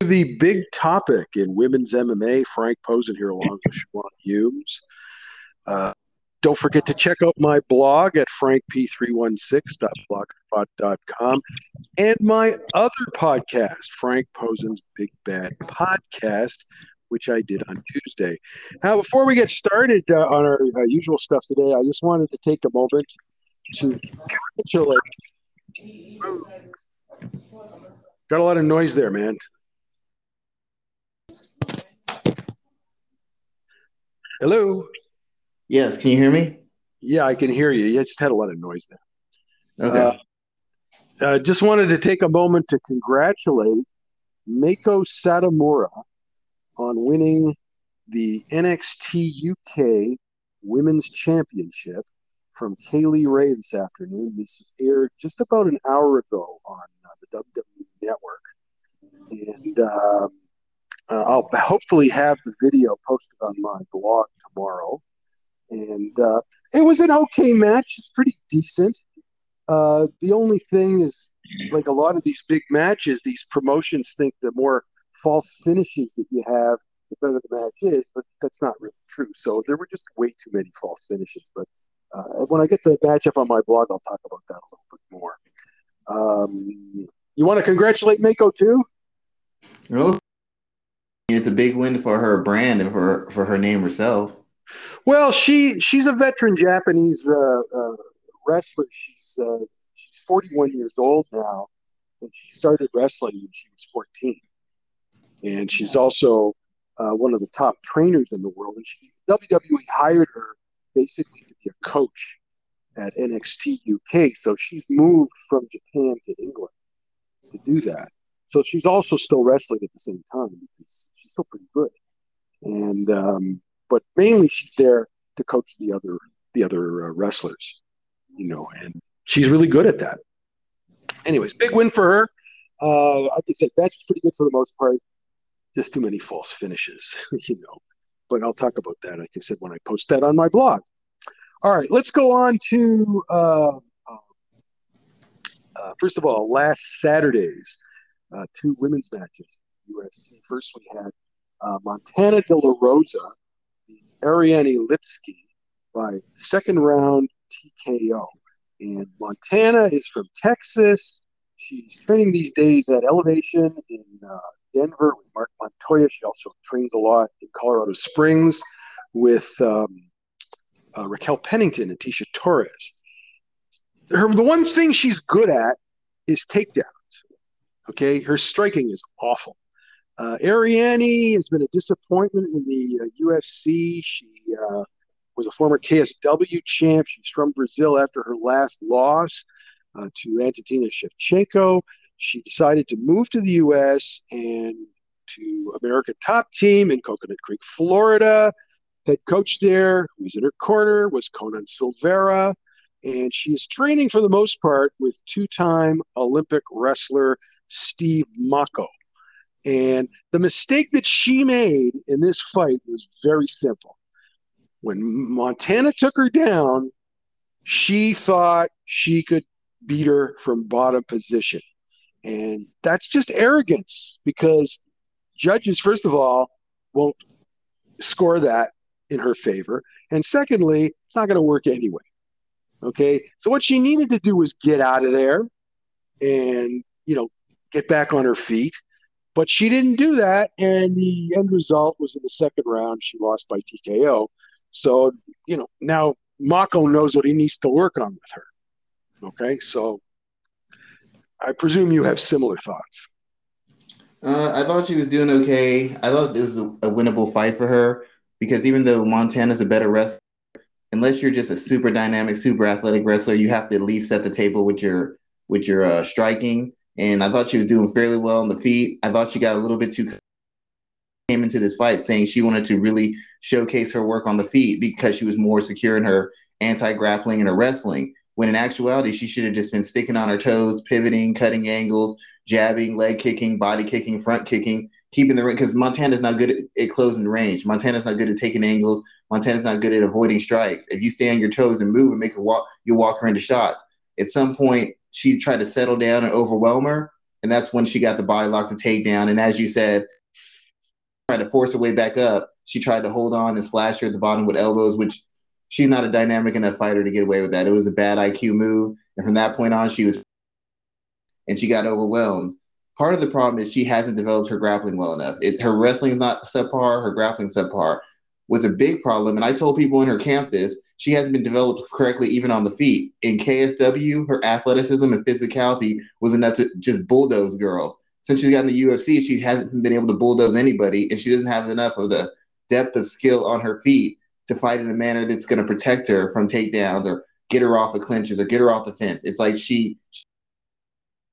The big topic in women's MMA, Frank Posen here along with Siobhan Humes. Uh, don't forget to check out my blog at frankp316.blogspot.com and my other podcast, Frank Posen's Big Bad Podcast, which I did on Tuesday. Now, before we get started uh, on our uh, usual stuff today, I just wanted to take a moment to congratulate. Got a lot of noise there, man. Hello. Yes, can you hear me? Yeah, I can hear you. You just had a lot of noise there. Okay. Uh, uh, just wanted to take a moment to congratulate Meiko Satomura on winning the NXT UK Women's Championship from Kay Lee Ray this afternoon. This aired just about an hour ago on uh, the WWE Network. And um, uh, I'll hopefully have the video posted on my blog tomorrow. And uh, it was an okay match. It's pretty decent. Uh, the only thing is, like a lot of these big matches, these promotions think the more false finishes that you have, the better the match is, but that's not really true. So there were just way too many false finishes. But uh, when I get the matchup on my blog, I'll talk about that a little bit more. Um, you want to congratulate Meiko too? Oh, it's a big win for her brand and for for her name herself. Well, she she's a veteran Japanese uh, uh, wrestler. She's uh, she's 41 years old now, and she started wrestling when she was 14. And she's also uh, one of the top trainers in the world. And she WWE hired her basically to be a coach at NXT UK. So she's moved from Japan to England to do that. So she's also still wrestling at the same time because she's still pretty good. And um, but mainly she's there to coach the other the other uh, wrestlers, you know, and she's really good at that. Anyways, big win for her. Uh, like I said, that's pretty good for the most part. Just too many false finishes, you know. But I'll talk about that, like I said, when I post that on my blog. All right, let's go on to uh, uh, first of all, last Saturday's uh, two women's matches. UFC. First, we had uh, Montana De La Rosa, the Ariane Lipski by second round TKO. And Montana is from Texas. She's training these days at Elevation in uh, Denver with Mark Montoya. She also trains a lot in Colorado Springs with um, uh, Raquel Pennington and Tecia Torres. Her, the one thing she's good at is takedowns. Okay, her striking is awful. Uh, has been a disappointment in the uh, UFC. She uh, was a former KSW champ. She's from Brazil after her last loss uh, to Antonina Shevchenko. She decided to move to the U.S. and to American Top Team in Coconut Creek, Florida. Head coach there, who was in her corner, was Conan Silveira. And she is training for the most part with two time Olympic wrestler Steve Mocco. And the mistake that she made in this fight was very simple. When Montana took her down, she thought she could beat her from bottom position. And that's just arrogance because judges, first of all, won't score that in her favor. And secondly, it's not going to work anyway. Okay. So what she needed to do was get out of there and, you know, get back on her feet. But she didn't do that. And the end result was in the second round, she lost by TKO. So, you know, now Mocco knows what he needs to work on with her. Okay. So I presume you have similar thoughts. Uh, I thought she was doing okay. I thought this was a, a winnable fight for her because even though Montana's a better wrestler, unless you're just a super dynamic, super athletic wrestler, you have to at least set the table with your with your uh, striking. And I thought she was doing fairly well on the feet. I thought she got a little bit too came into this fight saying she wanted to really showcase her work on the feet because she was more secure in her anti-grappling and her wrestling. When in actuality, she should have just been sticking on her toes, pivoting, cutting angles, jabbing, leg kicking, body kicking, front kicking, keeping the ring. Because Montana's not good at, closing the range. Montana's not good at taking angles. Montana's not good at avoiding strikes. If you stay on your toes and move and make a walk, you walk her into shots. At some point, she tried to settle down and overwhelm her, and that's when she got the body lock to take down. And as you said, tried to force her way back up. She tried to hold on and slash her at the bottom with elbows, which she's not a dynamic enough fighter to get away with that. It was a bad IQ move, and from that point on, she was and she got overwhelmed. Part of the problem is she hasn't developed her grappling well enough. It, her wrestling's not subpar, her grappling subpar. What's a big problem, and I told people in her camp this, she hasn't been developed correctly even on the feet. In KSW, her athleticism and physicality was enough to just bulldoze girls. Since she's gotten the UFC, she hasn't been able to bulldoze anybody, and she doesn't have enough of the depth of skill on her feet to fight in a manner that's going to protect her from takedowns or get her off the clinches or get her off the fence. It's like she, she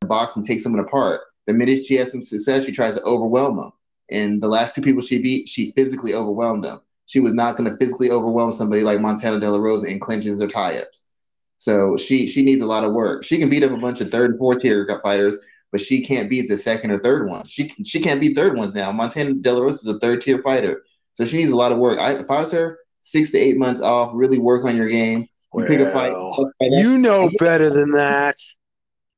box and take someone apart. The minute she has some success, she tries to overwhelm them. And the last two people she beat, she physically overwhelmed them. She was not going to physically overwhelm somebody like Montana De La Rosa in clinches or tie-ups. So she she needs a lot of work. She can beat up a bunch of third and fourth tier fighters, but she can't beat the second or third ones. She she can't beat third ones now. Montana De La Rosa is a third tier fighter, so she needs a lot of work. I, if I was her, six to eight months off, really work on your game. Well, pick a fight. You know better than that.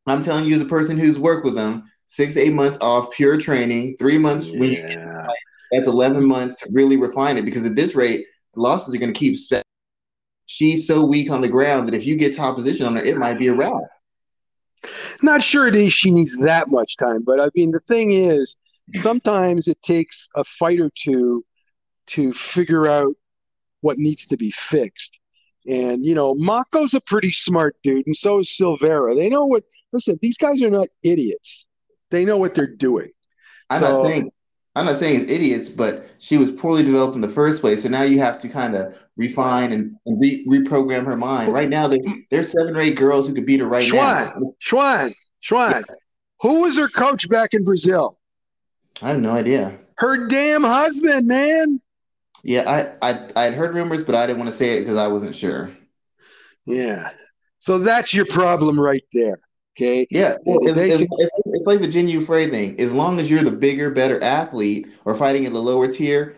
I'm telling you, as a person who's worked with them, six to eight months off pure training, three months yeah. when that's 11 months to really refine it because at this rate, losses are going to keep. Set. She's so weak on the ground that if you get top position on her, it might be a wrap. Not sure it is she needs that much time, but I mean, the thing is, sometimes it takes a fight or two to figure out what needs to be fixed. And, you know, Mocco's a pretty smart dude, and so is Silveira. They know what listen, these guys are not idiots. They know what they're doing. I'm so, not saying I'm not saying it's idiots, but she was poorly developed in the first place. So now you have to kind of refine and, and re- reprogram her mind. Right now, there, there's seven or eight girls who could beat her right Schwan, now. Schwan, Schwan. Yeah. Who was her coach back in Brazil? I have no idea. Her damn husband, man. Yeah, I I I'd heard rumors, but I didn't want to say it because I wasn't sure. Yeah. So that's your problem right there. Okay. Yeah. Well, it's, it's, it's, like the Jinh Yu Frey thing. As long as you're the bigger, better athlete or fighting in the lower tier,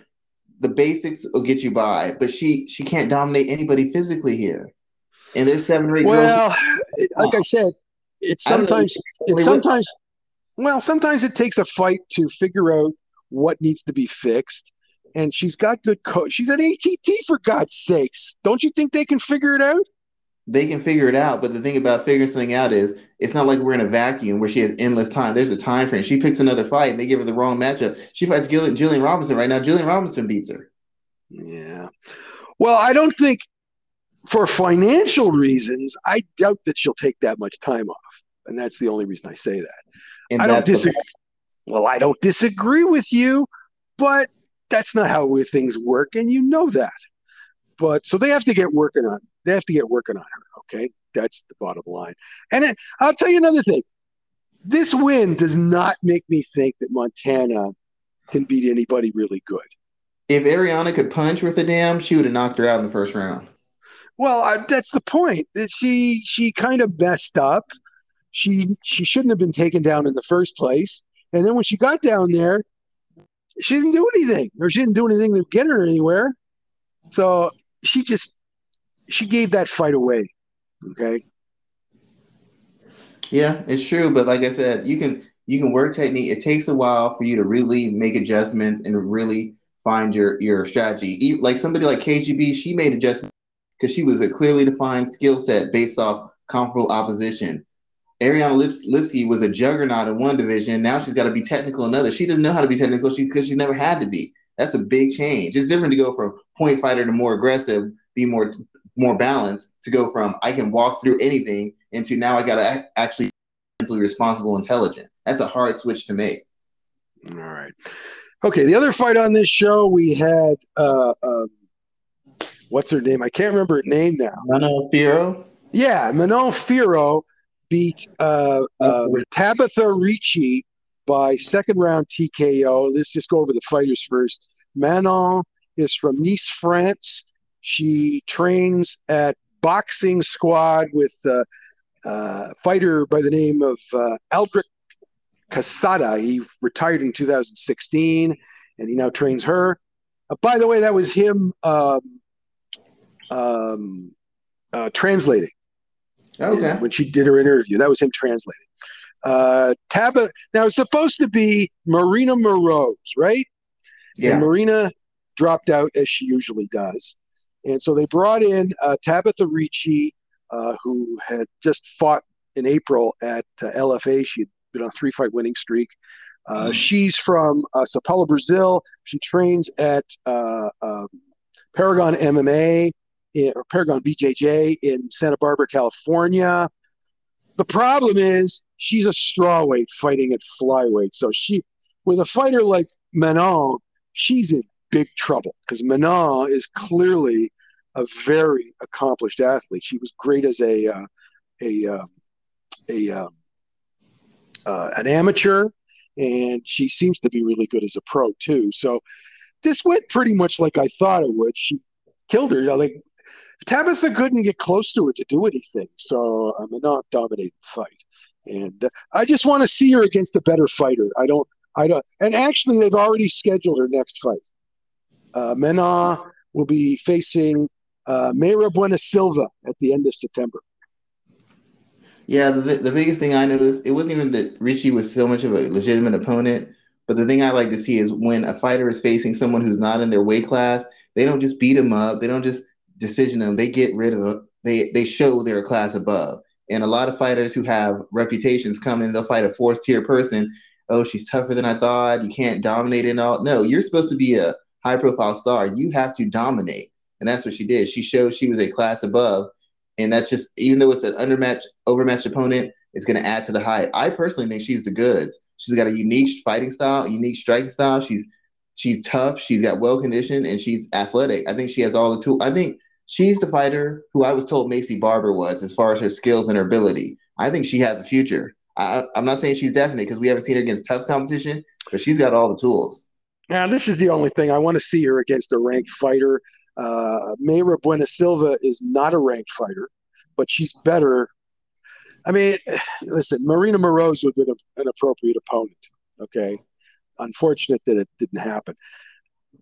the basics will get you by. But she she can't dominate anybody physically here. And there's seven or eight well, girls. like I said, it's sometimes it's sometimes well, sometimes it takes a fight to figure out what needs to be fixed. And she's got good coach. She's at ATT for God's sakes. Don't you think they can figure it out? they can figure it out. But the thing about figuring something out is it's not like we're in a vacuum where she has endless time. There's a time frame. She picks another fight and they give her the wrong matchup. She fights Gillian, Jillian Robinson right now. Gillian Robertson beats her. Yeah. Well, I don't think for financial reasons, I doubt that she'll take that much time off. And that's the only reason I say that. And I don't disagree. Well, I don't disagree with you, but that's not how things work. And you know that. But so they have to get working on they have to get working on her. Okay, that's the bottom line. And it, I'll tell you another thing. This win does not make me think that Montana can beat anybody really good. If Ariane could punch with a damn, she would have knocked her out in the first round. Well, uh, that's the point. She she kind of messed up. She she shouldn't have been taken down in the first place. And then when she got down there, she didn't do anything, or she didn't do anything to get her anywhere. So she just she gave that fight away. Okay. Yeah, it's true, but like I said, you can you can work technique. It takes a while for you to really make adjustments and really find your your strategy. Like somebody like KGB, she made adjustments because she was a clearly defined skill set based off comparable opposition. Ariane Lips- Lipski was a juggernaut in one division. Now she's got to be technical in another. She doesn't know how to be technical because she's never had to be. That's a big change. It's different to go from point fighter to more aggressive, be more more balance to go from I can walk through anything into now I got to actually mentally responsible, intelligent. That's a hard switch to make. All right. Okay. The other fight on this show, we had uh, um, what's her name? I can't remember her name now. Manon Fiorot. Yeah, Manon Fiorot beat uh, uh, Tabatha Ricci by second round TKO. Let's just go over the fighters first. Manon is from Nice, France. She trains at Boxing Squad with a uh, fighter by the name of uh, Aldrich Casada. He retired in 2016, and he now trains her. Uh, by the way, that was him um, um, uh, translating. Okay. When she did her interview, that was him translating. Uh, Tabatha. Now it's supposed to be Marina Moroz, right? Yeah. And Marina dropped out as she usually does, and so they brought in uh, Tabatha Ricci, uh, who had just fought in April at uh, LFA. She'd been on a three-fight winning streak. Uh, Mhm. She's from uh, Sao Paulo, Brazil. She trains at uh, um, Paragon MMA in, or Paragon BJJ in Santa Barbara, California. The problem is she's a strawweight fighting at flyweight. So she, with a fighter like Manon, she's in big trouble because Manon is clearly a very accomplished athlete. She was great as a uh, a um, a um, uh, an amateur, and she seems to be really good as a pro too. So this went pretty much like I thought it would. She killed her. Like Tabatha couldn't get close to her to do anything, so I'm not dominated fight. And uh, I just want to see her against a better fighter. I don't. I don't. And actually, they've already scheduled her next fight. Uh, Mena will be facing uh, Mayra Bueno Silva at the end of September. Yeah, the, the biggest thing I noticed, it wasn't even that Ricci was so much of a legitimate opponent, but the thing I like to see is when a fighter is facing someone who's not in their weight class, they don't just beat them up, they don't just decision and they get rid of they, they show they're a class above. And a lot of fighters who have reputations come in, they'll fight a fourth tier person. Oh, she's tougher than I thought. You can't dominate and all. No, you're supposed to be a high profile star. You have to dominate. And that's what she did. She showed she was a class above. And that's just, even though it's an undermatched, overmatched opponent, it's going to add to the hype. I personally think she's the goods. She's got a unique fighting style, unique striking style. She's she's tough. She's got well conditioned, and she's athletic. I think she has all the tools. I think she's the fighter who I was told Maycee Barber was as far as her skills and her ability. I think she has a future. I, I'm not saying she's definite because we haven't seen her against tough competition, but she's got all the tools. Now, this is the only thing I want to see her against a ranked fighter. Uh, Mayra Bueno Silva is not a ranked fighter, but she's better. I mean, listen, Marina Moroz would have been an appropriate opponent. Okay. Unfortunate that it didn't happen.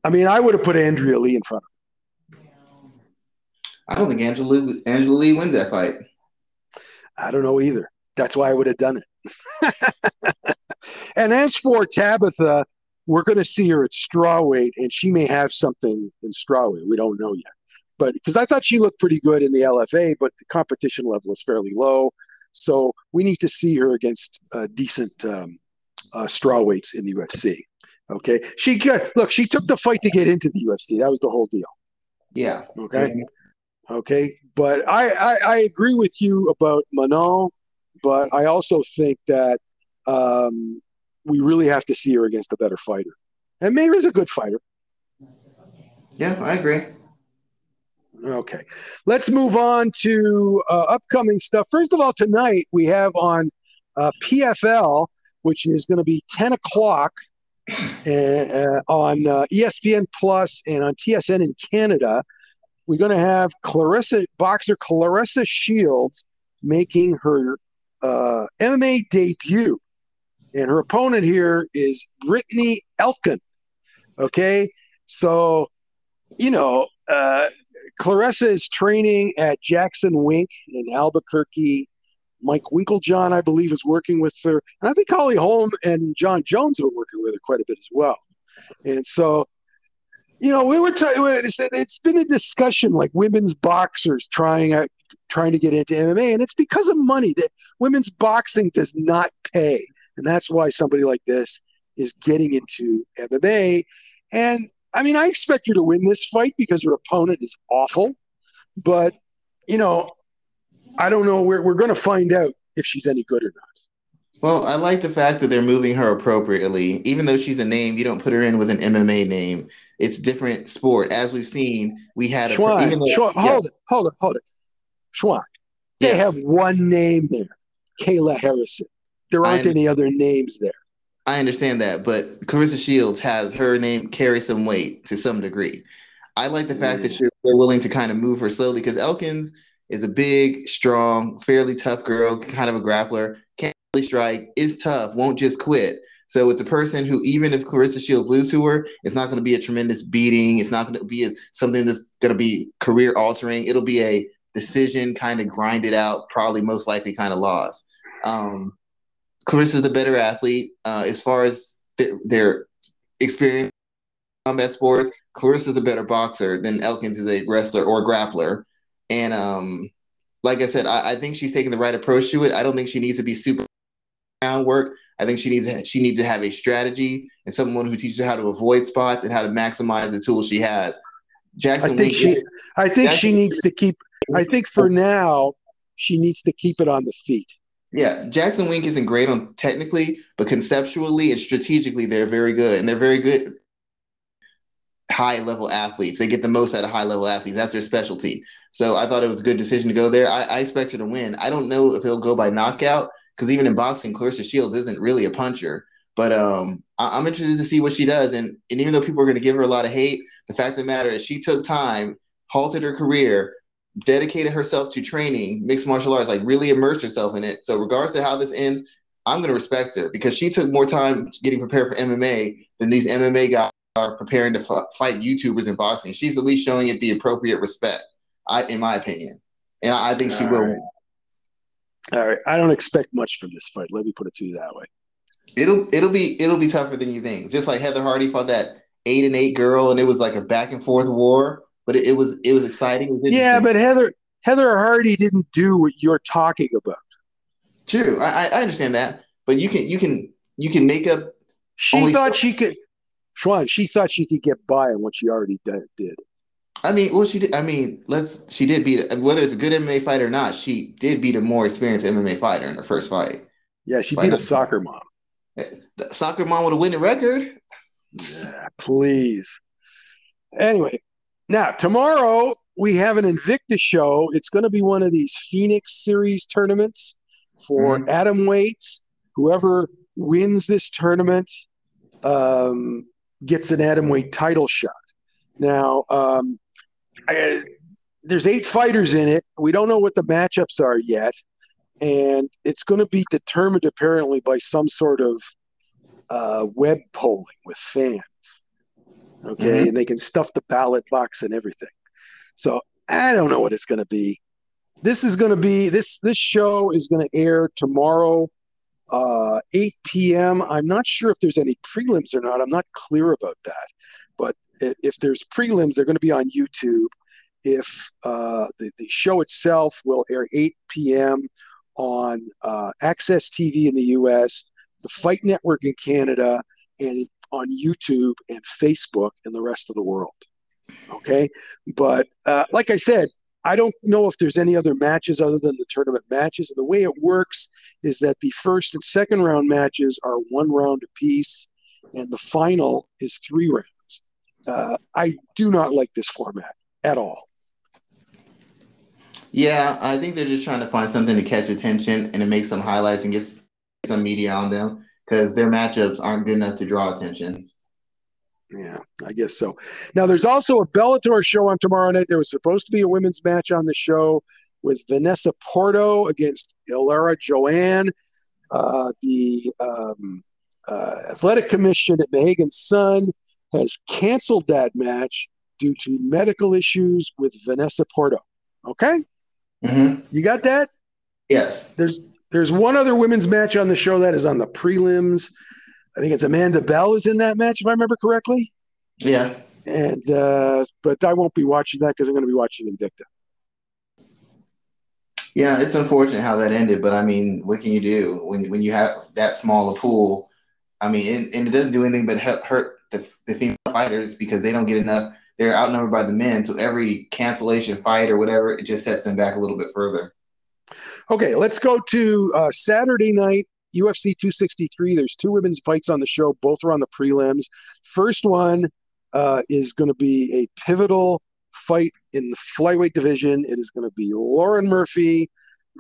I mean, I would have put Andrea Lee in front of I don't think Angela, Angela Lee wins that fight. I don't know either. That's why I would have done it. and as for Tabatha, we're going to see her at strawweight, and she may have something in strawweight. We don't know yet. But because I thought she looked pretty good in the LFA, but the competition level is fairly low. So we need to see her against uh, decent um, uh, strawweights in the UFC. Okay. She got, look, she took the fight to get into the UFC. That was the whole deal. Yeah. Okay. Okay. But I, I, I agree with you about Manon, but I also think that um, we really have to see her against a better fighter. And Mayra's a good fighter. Yeah, I agree. Okay. Let's move on to uh, upcoming stuff. First of all, tonight we have on uh, PFL, which is going to be 10 o'clock uh, uh, on uh, ESPN Plus and on TSN in Canada. We're going to have Claressa, boxer Claressa Shields, making her uh, MMA debut. And her opponent here is Brittany Elkin. Okay. So, you know, uh, Claressa is training at Jackson Wink in Albuquerque. Mike Winkeljohn, I believe, is working with her. And I think Holly Holm and Jon Jones are working with her quite a bit as well. And so, you know, we were talking. It's been a discussion like women's boxers trying out, trying to get into MMA, and it's because of money. That women's boxing does not pay, and that's why somebody like this is getting into MMA. And I mean, I expect her to win this fight because her opponent is awful. But, you know, I don't know. We're, we're going to find out if she's any good or not. Well, I like the fact that they're moving her appropriately. Even though she's a name, you don't put her in with an MMA name. It's different sport. As we've seen, we had a. Schwan, even though- yeah, hold it, hold it, hold it. Schwan, they yes. have one name there Kayla Harrison. There aren't any other names there. I understand that, but Claressa Shields has her name carry some weight to some degree. I like the fact that mm. you're, they're willing to kind of move her slowly because Elkins is a big, strong, fairly tough girl, kind of a grappler, can't strike, is tough, won't just quit. So it's a person who, even if Claressa Shields lose to her, it's not going to be a tremendous beating. It's not going to be a, something that's going to be career altering. It'll be a decision, kind of grinded out, probably most likely kind of loss. Um, Claressa's the better athlete uh, as far as th- their experience combat sports. Claressa's a better boxer than Elkins is a wrestler or grappler, and um, like I said, I, I think she's taking the right approach to it. I don't think she needs to be super work. I think she needs she needs to have a strategy and someone who teaches her how to avoid spots and how to maximize the tools she has. Jackson, I think Wink, she, I think Jackson, she needs to keep. I think for now, she needs to keep it on the feet. Yeah, Jackson Wink isn't great on technically, but conceptually and strategically, they're very good, and they're very good high level athletes. They get the most out of high level athletes. That's their specialty. So I thought it was a good decision to go there. I, I expect her to win. I don't know if he'll go by knockout because even in boxing, Claressa Shields isn't really a puncher. But um, I, am interested to see what she does. And, and even though people are going to give her a lot of hate, the fact of the matter is she took time, halted her career, dedicated herself to training mixed martial arts, like really immersed herself in it. So regardless of how this ends, I'm going to respect her because she took more time getting prepared for MMA than these MMA guys are preparing to f- fight YouTubers in boxing. She's at least showing it the appropriate respect, I, in my opinion, and I, I think she All will. Right. All right, I don't expect much from this fight. Let me put it to you that way. It'll it'll be it'll be tougher than you think. Just like Heather Hardy fought that eight and eight girl, and it was like a back and forth war. But it, it was it was exciting. It yeah, but Heather Heather Hardy didn't do what you're talking about. True, I, I understand that, but you can you can you can make up. She thought she could. Schwan, she thought she could get by on what she already did. I mean, well, she did. I mean, let's. She did beat whether it's a good MMA fight or not. She did beat a more experienced MMA fighter in her first fight. Yeah, she beat a soccer mom. The soccer mom with a winning record. Yeah, please. Anyway, now tomorrow we have an Invicta show. It's going to be one of these Phoenix Series tournaments for mm-hmm. atom weights. Whoever wins this tournament um, gets an atom weight title shot. Now, um, I, there's eight fighters in it. We don't know what the matchups are yet, and it's going to be determined apparently by some sort of uh, web polling with fans. Okay, mm-hmm. and they can stuff the ballot box and everything. So I don't know what it's going to be. This is going to be this this show is going to air tomorrow, uh, 8 p.m. I'm not sure if there's any prelims or not. I'm not clear about that, but if there's prelims, they're going to be on YouTube. If uh, the, the show itself will air 8 p.m. on uh, AXS TV in the U.S., the Fight Network in Canada, and on YouTube and Facebook in the rest of the world. Okay, but uh, like I said, I don't know if there's any other matches other than the tournament matches. And the way it works is that the first and second round matches are one round apiece, and the final is three rounds. Uh, I do not like this format at all. Yeah, I think they're just trying to find something to catch attention and to make some highlights and get some media on them because their matchups aren't good enough to draw attention. Yeah, I guess so. Now, there's also a Bellator show on tomorrow night. There was supposed to be a women's match on the show with Vanessa Porto against Ilara Joanne. Uh, the um, uh, Athletic Commission at Mohegan Sun has canceled that match due to medical issues with Vanessa Porto. Okay, mm-hmm. you got that? Yes. There's there's one other women's match on the show that is on the prelims. I think it's Amanda Bell is in that match if I remember correctly. Yeah. And uh, but I won't be watching that because I'm going to be watching Invicta. Yeah, it's unfortunate how that ended, but I mean, what can you do when when you have that small a pool? I mean, and, and it doesn't do anything but hurt the, the female fighters because they don't get enough. They're outnumbered by the men. So every cancellation fight or whatever, it just sets them back a little bit further. Okay, let's go to uh, Saturday night, UFC 263. There's two women's fights on the show. Both are on the prelims. First one uh, is going to be a pivotal fight in the flyweight division. It is going to be Lauren Murphy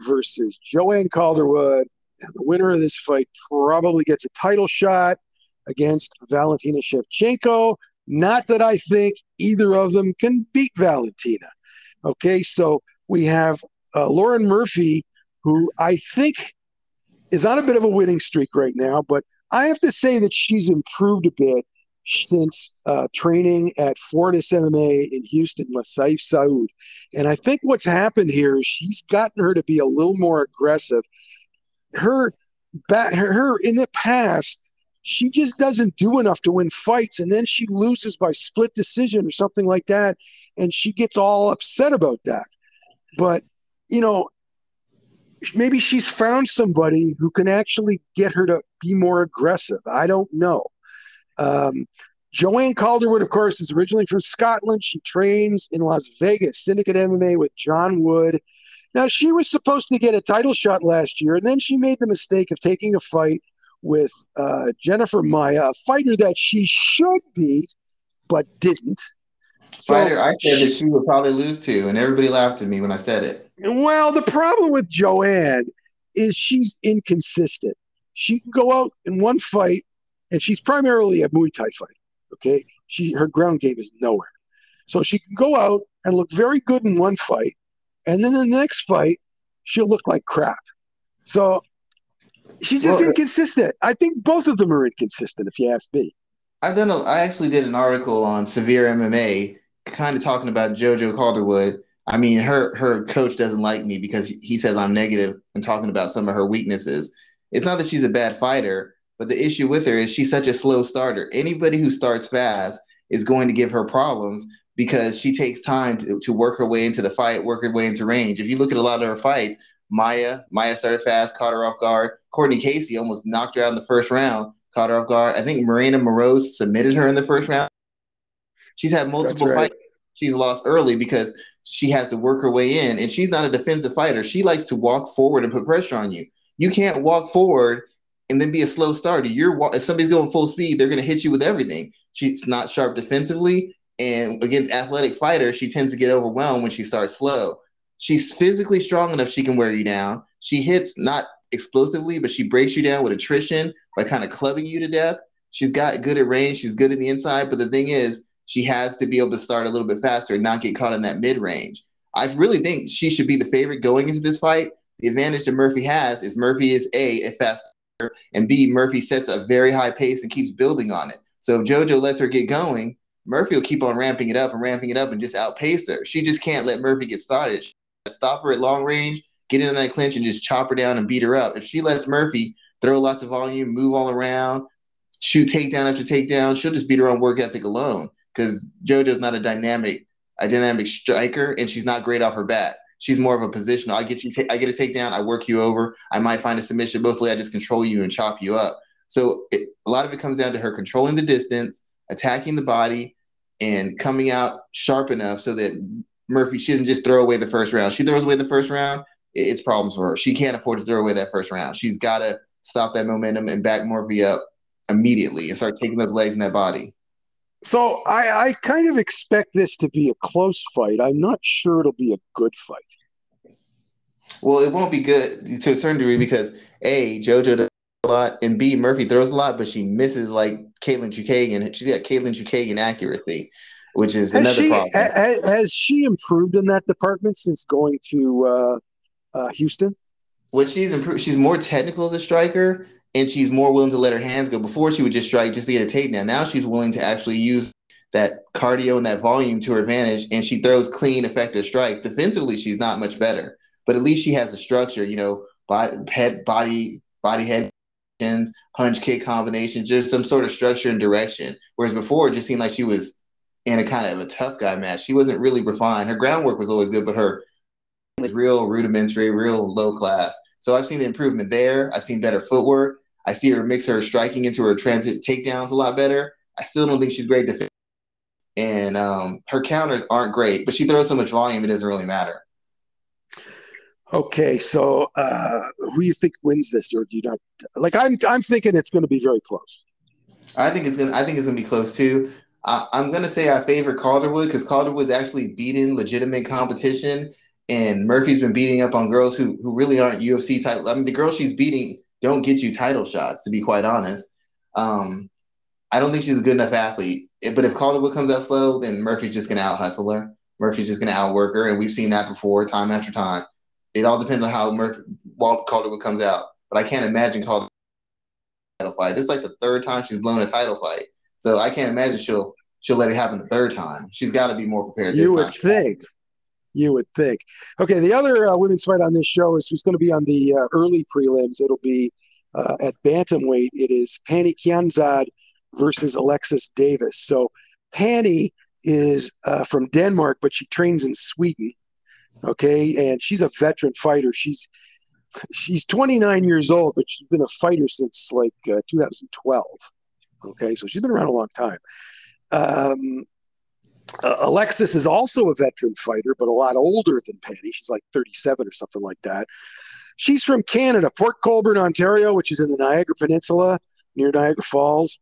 versus Joanne Calderwood. And the winner of this fight probably gets a title shot against Valentina Shevchenko. Not that I think either of them can beat Valentina. Okay, so we have uh, Lauren Murphy, who I think is on a bit of a winning streak right now, but I have to say that she's improved a bit since uh, training at Fortis MMA in Houston Sayif Saud. And I think what's happened here is she's gotten her to be a little more aggressive. Her, her in the past, she just doesn't do enough to win fights and then she loses by split decision or something like that and she gets all upset about that. But you know maybe she's found somebody who can actually get her to be more aggressive. I don't know. Um, joanne calderwood of course is originally from scotland. She trains in las vegas syndicate mma with john wood. Now she was supposed to get a title shot last year and then she made the mistake of taking a fight with uh, Jennifer Maia, a fighter that she should beat but didn't. So fighter I said that she would probably lose to, and everybody laughed at me when I said it. Well, the problem with Joanne is she's inconsistent. She can go out in one fight, and she's primarily a Muay Thai fighter. Okay, she her ground game is nowhere, so she can go out and look very good in one fight, and then the next fight she'll look like crap. So She's just well, uh, inconsistent. I think both of them are inconsistent, if you ask me. I've done. A, I actually did an article on severe MMA, kind of talking about JoJo Calderwood. I mean, her her coach doesn't like me because he says I'm negative and talking about some of her weaknesses. It's not that she's a bad fighter, but the issue with her is she's such a slow starter. Anybody who starts fast is going to give her problems because she takes time to, to work her way into the fight, work her way into range. If you look at a lot of her fights, Maia, Maia started fast, caught her off guard. Courtney Casey almost knocked her out in the first round, caught her off guard. I think Marina Moroz submitted her in the first round. She's had multiple right. fights. She's lost early because she has to work her way in, and she's not a defensive fighter. She likes to walk forward and put pressure on you. You can't walk forward and then be a slow starter. You're if somebody's going full speed, they're going to hit you with everything. She's not sharp defensively, and against athletic fighters, she tends to get overwhelmed when she starts slow. She's physically strong enough she can wear you down. She hits not explosively, but she breaks you down with attrition by kind of clubbing you to death. She's got good at range. She's good in the inside. But the thing is, she has to be able to start a little bit faster and not get caught in that mid range. I really think she should be the favorite going into this fight. The advantage that Murphy has is Murphy is A, a fast and B, Murphy sets a very high pace and keeps building on it. So if JoJo lets her get going, Murphy will keep on ramping it up and ramping it up and just outpace her. She just can't let Murphy get started stop her at long range, get into that clinch, and just chop her down and beat her up. If she lets Murphy throw lots of volume, move all around, shoot takedown after takedown, she'll just beat her on work ethic alone. Because JoJo's not a dynamic, a dynamic striker, and she's not great off her bat. She's more of a positional. I get you, I get a takedown, I work you over. I might find a submission. Mostly, I just control you and chop you up. So it, a lot of it comes down to her controlling the distance, attacking the body, and coming out sharp enough so that Murphy, she doesn't just throw away the first round. She throws away the first round, it's problems for her. She can't afford to throw away that first round. She's got to stop that momentum and back Murphy up immediately and start taking those legs and that body. So I, I kind of expect this to be a close fight. I'm not sure it'll be a good fight. Well, it won't be good to a certain degree because A, JoJo does a lot, and B, Murphy throws a lot, but she misses like Katlyn Chookagian. She's got Katlyn Chookagian accuracy which is has another she, problem. Ha, has she improved in that department since going to uh, uh, Houston? What she's improved, she's more technical as a striker, and she's more willing to let her hands go. Before she would just strike just to get a takedown. Now she's willing to actually use that cardio and that volume to her advantage, and she throws clean, effective strikes. Defensively, she's not much better, but at least she has a structure. You know, body, head, body, body, head punch kick combinations, just some sort of structure and direction. Whereas before, it just seemed like she was in a kind of a tough guy match. She wasn't really refined. Her groundwork was always good, but her was real rudimentary, real low class. So I've seen the improvement there. I've seen better footwork. I see her mix her striking into her transit takedowns a lot better. I still don't think she's great defense. And um, her counters aren't great, but she throws so much volume, it doesn't really matter. Okay, so uh, who do you think wins this, or do you not? Like, I'm, I'm thinking it's going to be very close. I think it's gonna. I think it's gonna be close too. I, am gonna say I favor Calderwood because Calderwood's actually beating legitimate competition, and Murphy's been beating up on girls who who really aren't UFC type. I mean, the girls she's beating don't get you title shots, to be quite honest. Um, I don't think she's a good enough athlete. But if Calderwood comes out slow, then Murphy's just gonna out hustle her. Murphy's just gonna outwork her, and we've seen that before, time after time. It all depends on how Murphy Walt Calderwood comes out. But I can't imagine Calderwood title fight. This is like the third time she's blown a title fight. So I can't imagine she'll she'll let it happen the third time. She's got to be more prepared. You would time. think. You would think. Okay, the other uh, women's fight on this show is who's going to be on the uh, early prelims. It'll be uh, at bantamweight. It is Pannie Kianzad versus Alexis Davis. So Pannie is uh, from Denmark, but she trains in Sweden. Okay, and she's a veteran fighter. She's she's 29 years old, but she's been a fighter since like uh, 2012. Okay, so she's been around a long time. Um, uh, Alexis is also a veteran fighter, but a lot older than Pannie. She's like 37 or something like that. She's from Canada, Port Colborne, Ontario, which is in the Niagara Peninsula near Niagara Falls.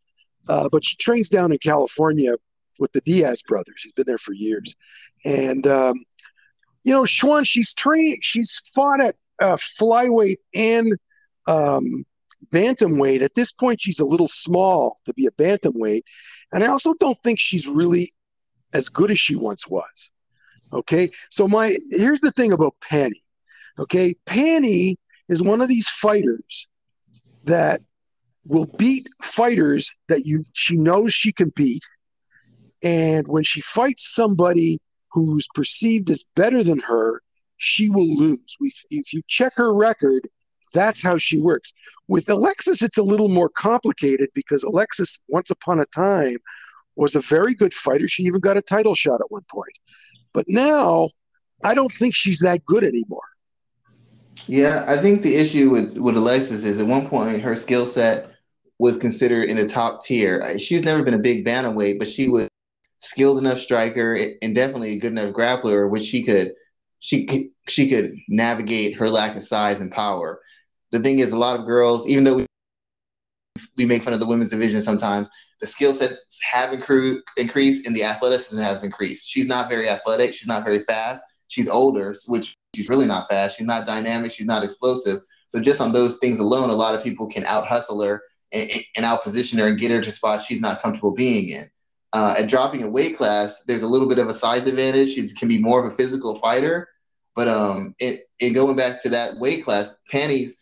Uh, but she trains down in California with the Diaz brothers. She's been there for years. And, um, you know, Schwan, she's trained, she's fought at uh, flyweight and um, bantamweight. At this point, she's a little small to be a bantamweight. And I also don't think she's really as good as she once was. Okay. So my here's the thing about Pannie. Okay. Pannie is one of these fighters that will beat fighters that you she knows she can beat. And when she fights somebody who's perceived as better than her, she will lose. If you check her record, that's how she works. With Alexis, it's a little more complicated because Alexis, once upon a time, was a very good fighter. She even got a title shot at one point. But now, I don't think she's that good anymore. Yeah, I think the issue with, with Alexis is at one point her skill set was considered in the top tier. She's never been a big bantamweight, but she was skilled enough striker and definitely a good enough grappler, which she could she she could navigate her lack of size and power. The thing is, a lot of girls, even though we we make fun of the women's division sometimes, the skill sets have incru- increased and the athleticism has increased. She's not very athletic. She's not very fast. She's older, which she's really not fast. She's not dynamic. She's not explosive. So just on those things alone, a lot of people can out hustle her and, and out position her and get her to spots she's not comfortable being in. Uh, dropping a weight class, there's a little bit of a size advantage. She can be more of a physical fighter. But um, it, it going back to that weight class, Pannie's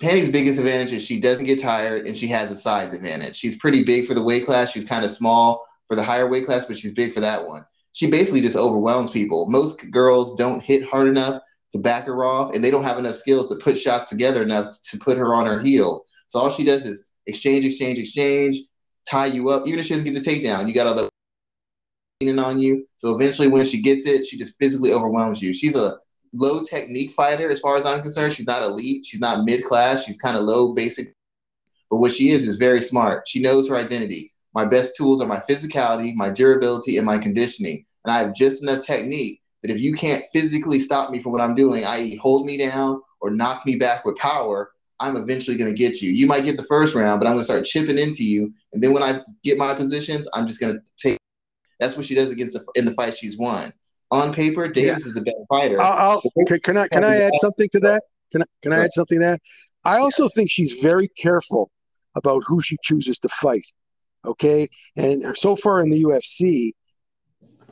Pannie's biggest advantage is she doesn't get tired and she has a size advantage. She's pretty big for the weight class. She's kind of small for the higher weight class, but she's big for that one. She basically just overwhelms people. Most girls don't hit hard enough to back her off, and they don't have enough skills to put shots together enough to put her on her heel. So all she does is exchange, exchange, exchange, tie you up. Even if she doesn't get the takedown, you got all the on you. So eventually, when she gets it, she just physically overwhelms you. She's a low technique fighter as far as I'm concerned. She's not elite. She's not mid class. She's kind of low basic. But what she is is very smart. She knows her identity. My best tools are my physicality, my durability, and my conditioning. And I have just enough technique that if you can't physically stop me from what I'm doing, i.e., hold me down or knock me back with power, I'm eventually going to get you. You might get the first round, but I'm going to start chipping into you. And then when I get my positions, I'm just going to take. That's what she does against the, in the fight she's won on paper, Davis yeah. is the better fighter. I'll, I'll, can, can, I can I add something to that? Can I, can I add something to that? I also think she's very careful about who she chooses to fight. Okay, and so far in the UFC,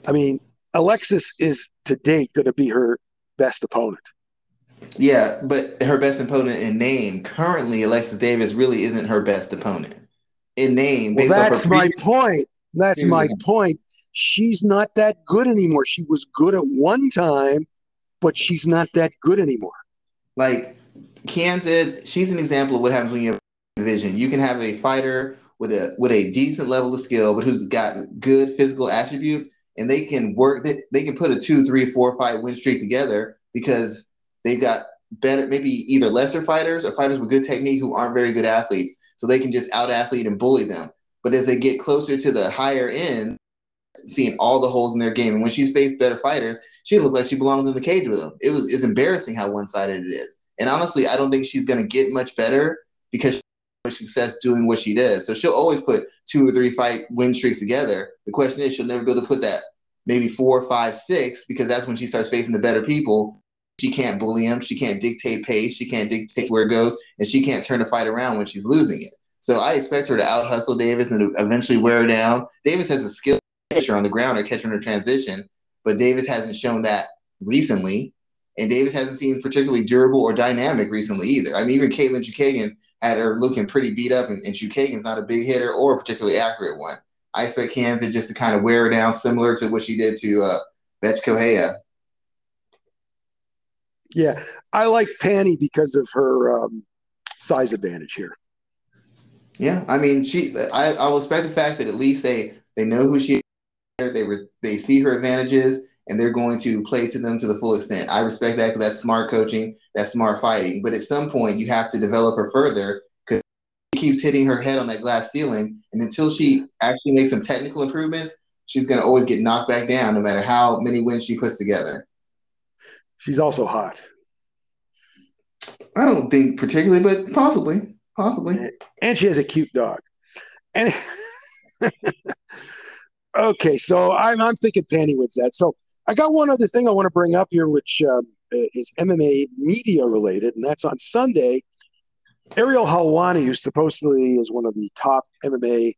I mean, Alexis is to date going to be her best opponent. Yeah, but her best opponent in name currently, Alexis Davis really isn't her best opponent in name. Well, that's my point. That's my point she's not that good anymore. She was good at one time, but she's not that good anymore. Like Kianzad, she's an example of what happens when you have division. You can have a fighter with a with a decent level of skill, but who's got good physical attributes, and they can work. They, they can put a two, three, four, five win streak together because they've got better, maybe either lesser fighters or fighters with good technique who aren't very good athletes, so they can just out athlete and bully them. But as they get closer to the higher end, seeing all the holes in their game. And when she's faced better fighters, she looked like she belongs in the cage with them. It was it's embarrassing how one sided it is. And honestly, I don't think she's going to get much better because success doing what she does. So she'll always put two or three fight win streaks together. The question is, she'll never be able to put that maybe four, five, six because that's when she starts facing the better people. She can't bully them. She can't dictate pace. She can't dictate where it goes, and she can't turn the fight around when she's losing it. So I expect her to out hustle Davis and to eventually wear her down. Davis has a skill on the ground or catcher in transition, but Davis hasn't shown that recently. And Davis hasn't seemed particularly durable or dynamic recently either. I mean, even Katlyn Chookagian had her looking pretty beat up, and, and Chookagian's not a big hitter or a particularly accurate one. I expect Kianzad just to kind of wear her down, similar to what she did to uh, Bethe Correia. Yeah, I like Pannie because of her um, size advantage here. Yeah, I mean, she. I, I will expect the fact that at least they they know who she They re, they see her advantages, and they're going to play to them to the full extent. I respect that because that's smart coaching, that's smart fighting. But at some point, you have to develop her further because she keeps hitting her head on that glass ceiling, and until she actually makes some technical improvements, she's going to always get knocked back down, no matter how many wins she puts together. She's also hot. I don't think particularly, but possibly, possibly. And she has a cute dog. And okay, so I'm I'm thinking Pannie wins that. So I got one other thing I want to bring up here, which um, is MMA media related, and that's on Sunday. Ariel Helwani, who supposedly is one of the top MMA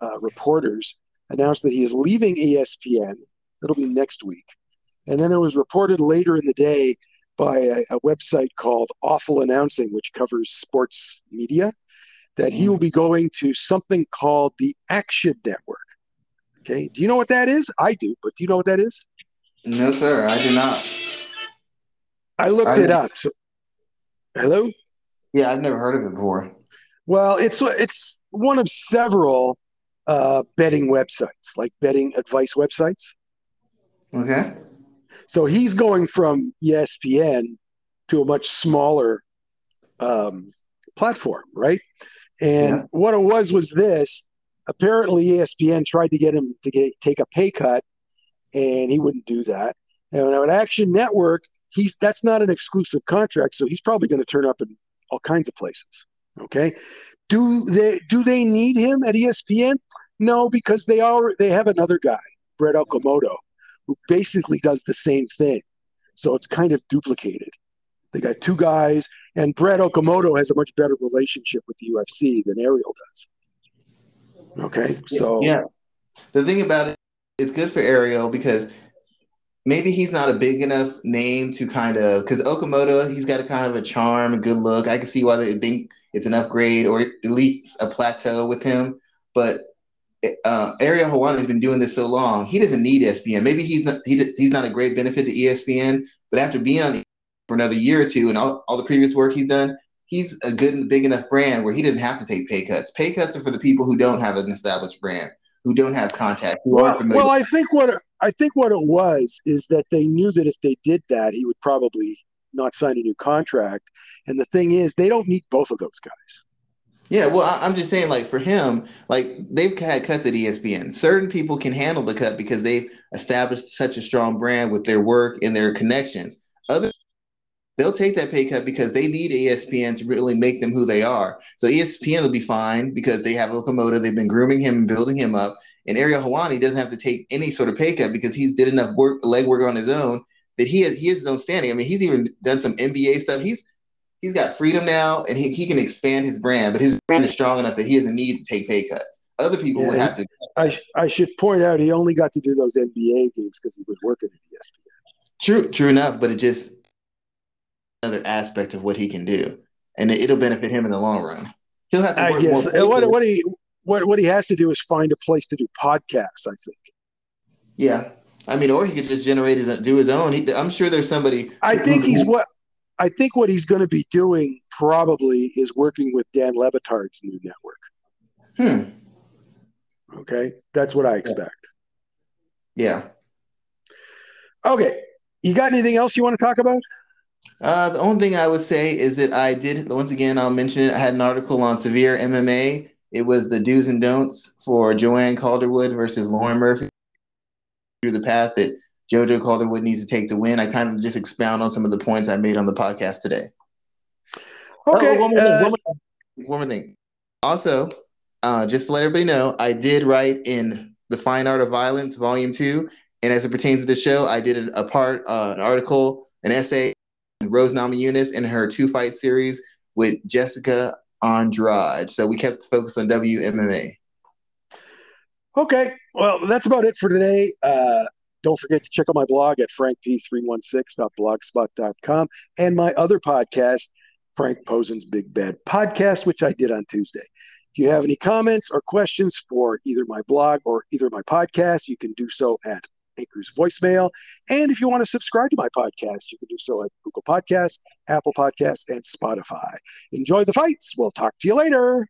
uh, reporters, announced that he is leaving ESPN. It'll be next week. And then it was reported later in the day by a, a website called Awful Announcing, which covers sports media, that he will be going to something called the Action Network. Okay. Do you know what that is? I do, but do you know what that is? No, sir. I do not. I looked I, it up. So, hello? Yeah, I've never heard of it before. Well, it's it's one of several uh, betting websites, like betting advice websites. Okay. So he's going from ESPN to a much smaller um, platform, right? And yeah. what it was was this. Apparently, ESPN tried to get him to get, take a pay cut, and he wouldn't do that. And at Action Network, he's that's not an exclusive contract, so he's probably going to turn up in all kinds of places. Okay, do they do they need him at ESPN? No, because they are they have another guy, Brett Okamoto, who basically does the same thing. So it's kind of duplicated. They got two guys, and Brett Okamoto has a much better relationship with the UFC than Ariel does. Okay, so yeah, the thing about it, it's good for Ariel because maybe he's not a big enough name to kind of because Okamoto, he's got a kind of a charm, a good look. I can see why they think it's an upgrade or at least a plateau with him. But uh, Ariel Helwani has been doing this so long, he doesn't need ESPN. Maybe he's not he, he's not a great benefit to ESPN, but after being on for another year or two and all, all the previous work he's done, he's a good big enough brand where he doesn't have to take pay cuts. Pay cuts are for the people who don't have an established brand, who don't have contact, who well, aren't familiar. Well, I think what I think what it was is that they knew that if they did that, he would probably not sign a new contract. And the thing is, they don't need both of those guys. Yeah, well, I, am just saying, like for him, like they've had cuts at ESPN. Certain people can handle the cut because they've established such a strong brand with their work and their connections. They'll take that pay cut because they need ESPN to really make them who they are. So ESPN will be fine because they have Okamoto. They've been grooming him and building him up. And Ariel Helwani doesn't have to take any sort of pay cut because he's did enough work, leg work on his own that he has he has his own standing. I mean, he's even done some NBA stuff. He's he's got freedom now and he, he can expand his brand, but his brand is strong enough that he doesn't need to take pay cuts. Other people yeah, would have to. I, I should point out he only got to do those NBA games because he was working at ESPN. True, true enough, but it just another aspect of what he can do, and it, will benefit him in the long run. He'll have to. I guess what what he what what he has to do is find a place to do podcasts. I think. Yeah, I mean, or he could just generate his do his own. He, I'm sure there's somebody. I think he's what I think what he's going to be doing probably is working with Dan Le Batard's new network. Hmm. Okay, that's what I expect. Yeah. Okay, you got anything else you want to talk about? Uh, the only thing I would say is that I did once again. I'll mention it. I had an article on severe MMA. It was the do's and don'ts for Joanne Calderwood versus Lauren Murphy through the path that JoJo Calderwood needs to take to win. I kind of just expound on some of the points I made on the podcast today. Okay. Oh, one, more uh, thing, one, more, one, more thing, Also, uh, just to let everybody know, I did write in the Fine Art of Violence, Volume Two, and as it pertains to the show, I did a part, uh, an article, an essay, Rose Namajunas in her two fight series with Jessica Andrade. So we kept focused on WMMA. Okay, well, that's about it for today. Uh, don't forget to check out my blog at frankp316.blogspot.com and my other podcast, Frank Posen's Big Bad Podcast, which I did on Tuesday. If you have any comments or questions for either my blog or either my podcast, you can do so at Anchor's voicemail. And if you want to subscribe to my podcast, you can do so at Google Podcasts, Apple Podcasts, and Spotify. Enjoy the fights. We'll talk to you later.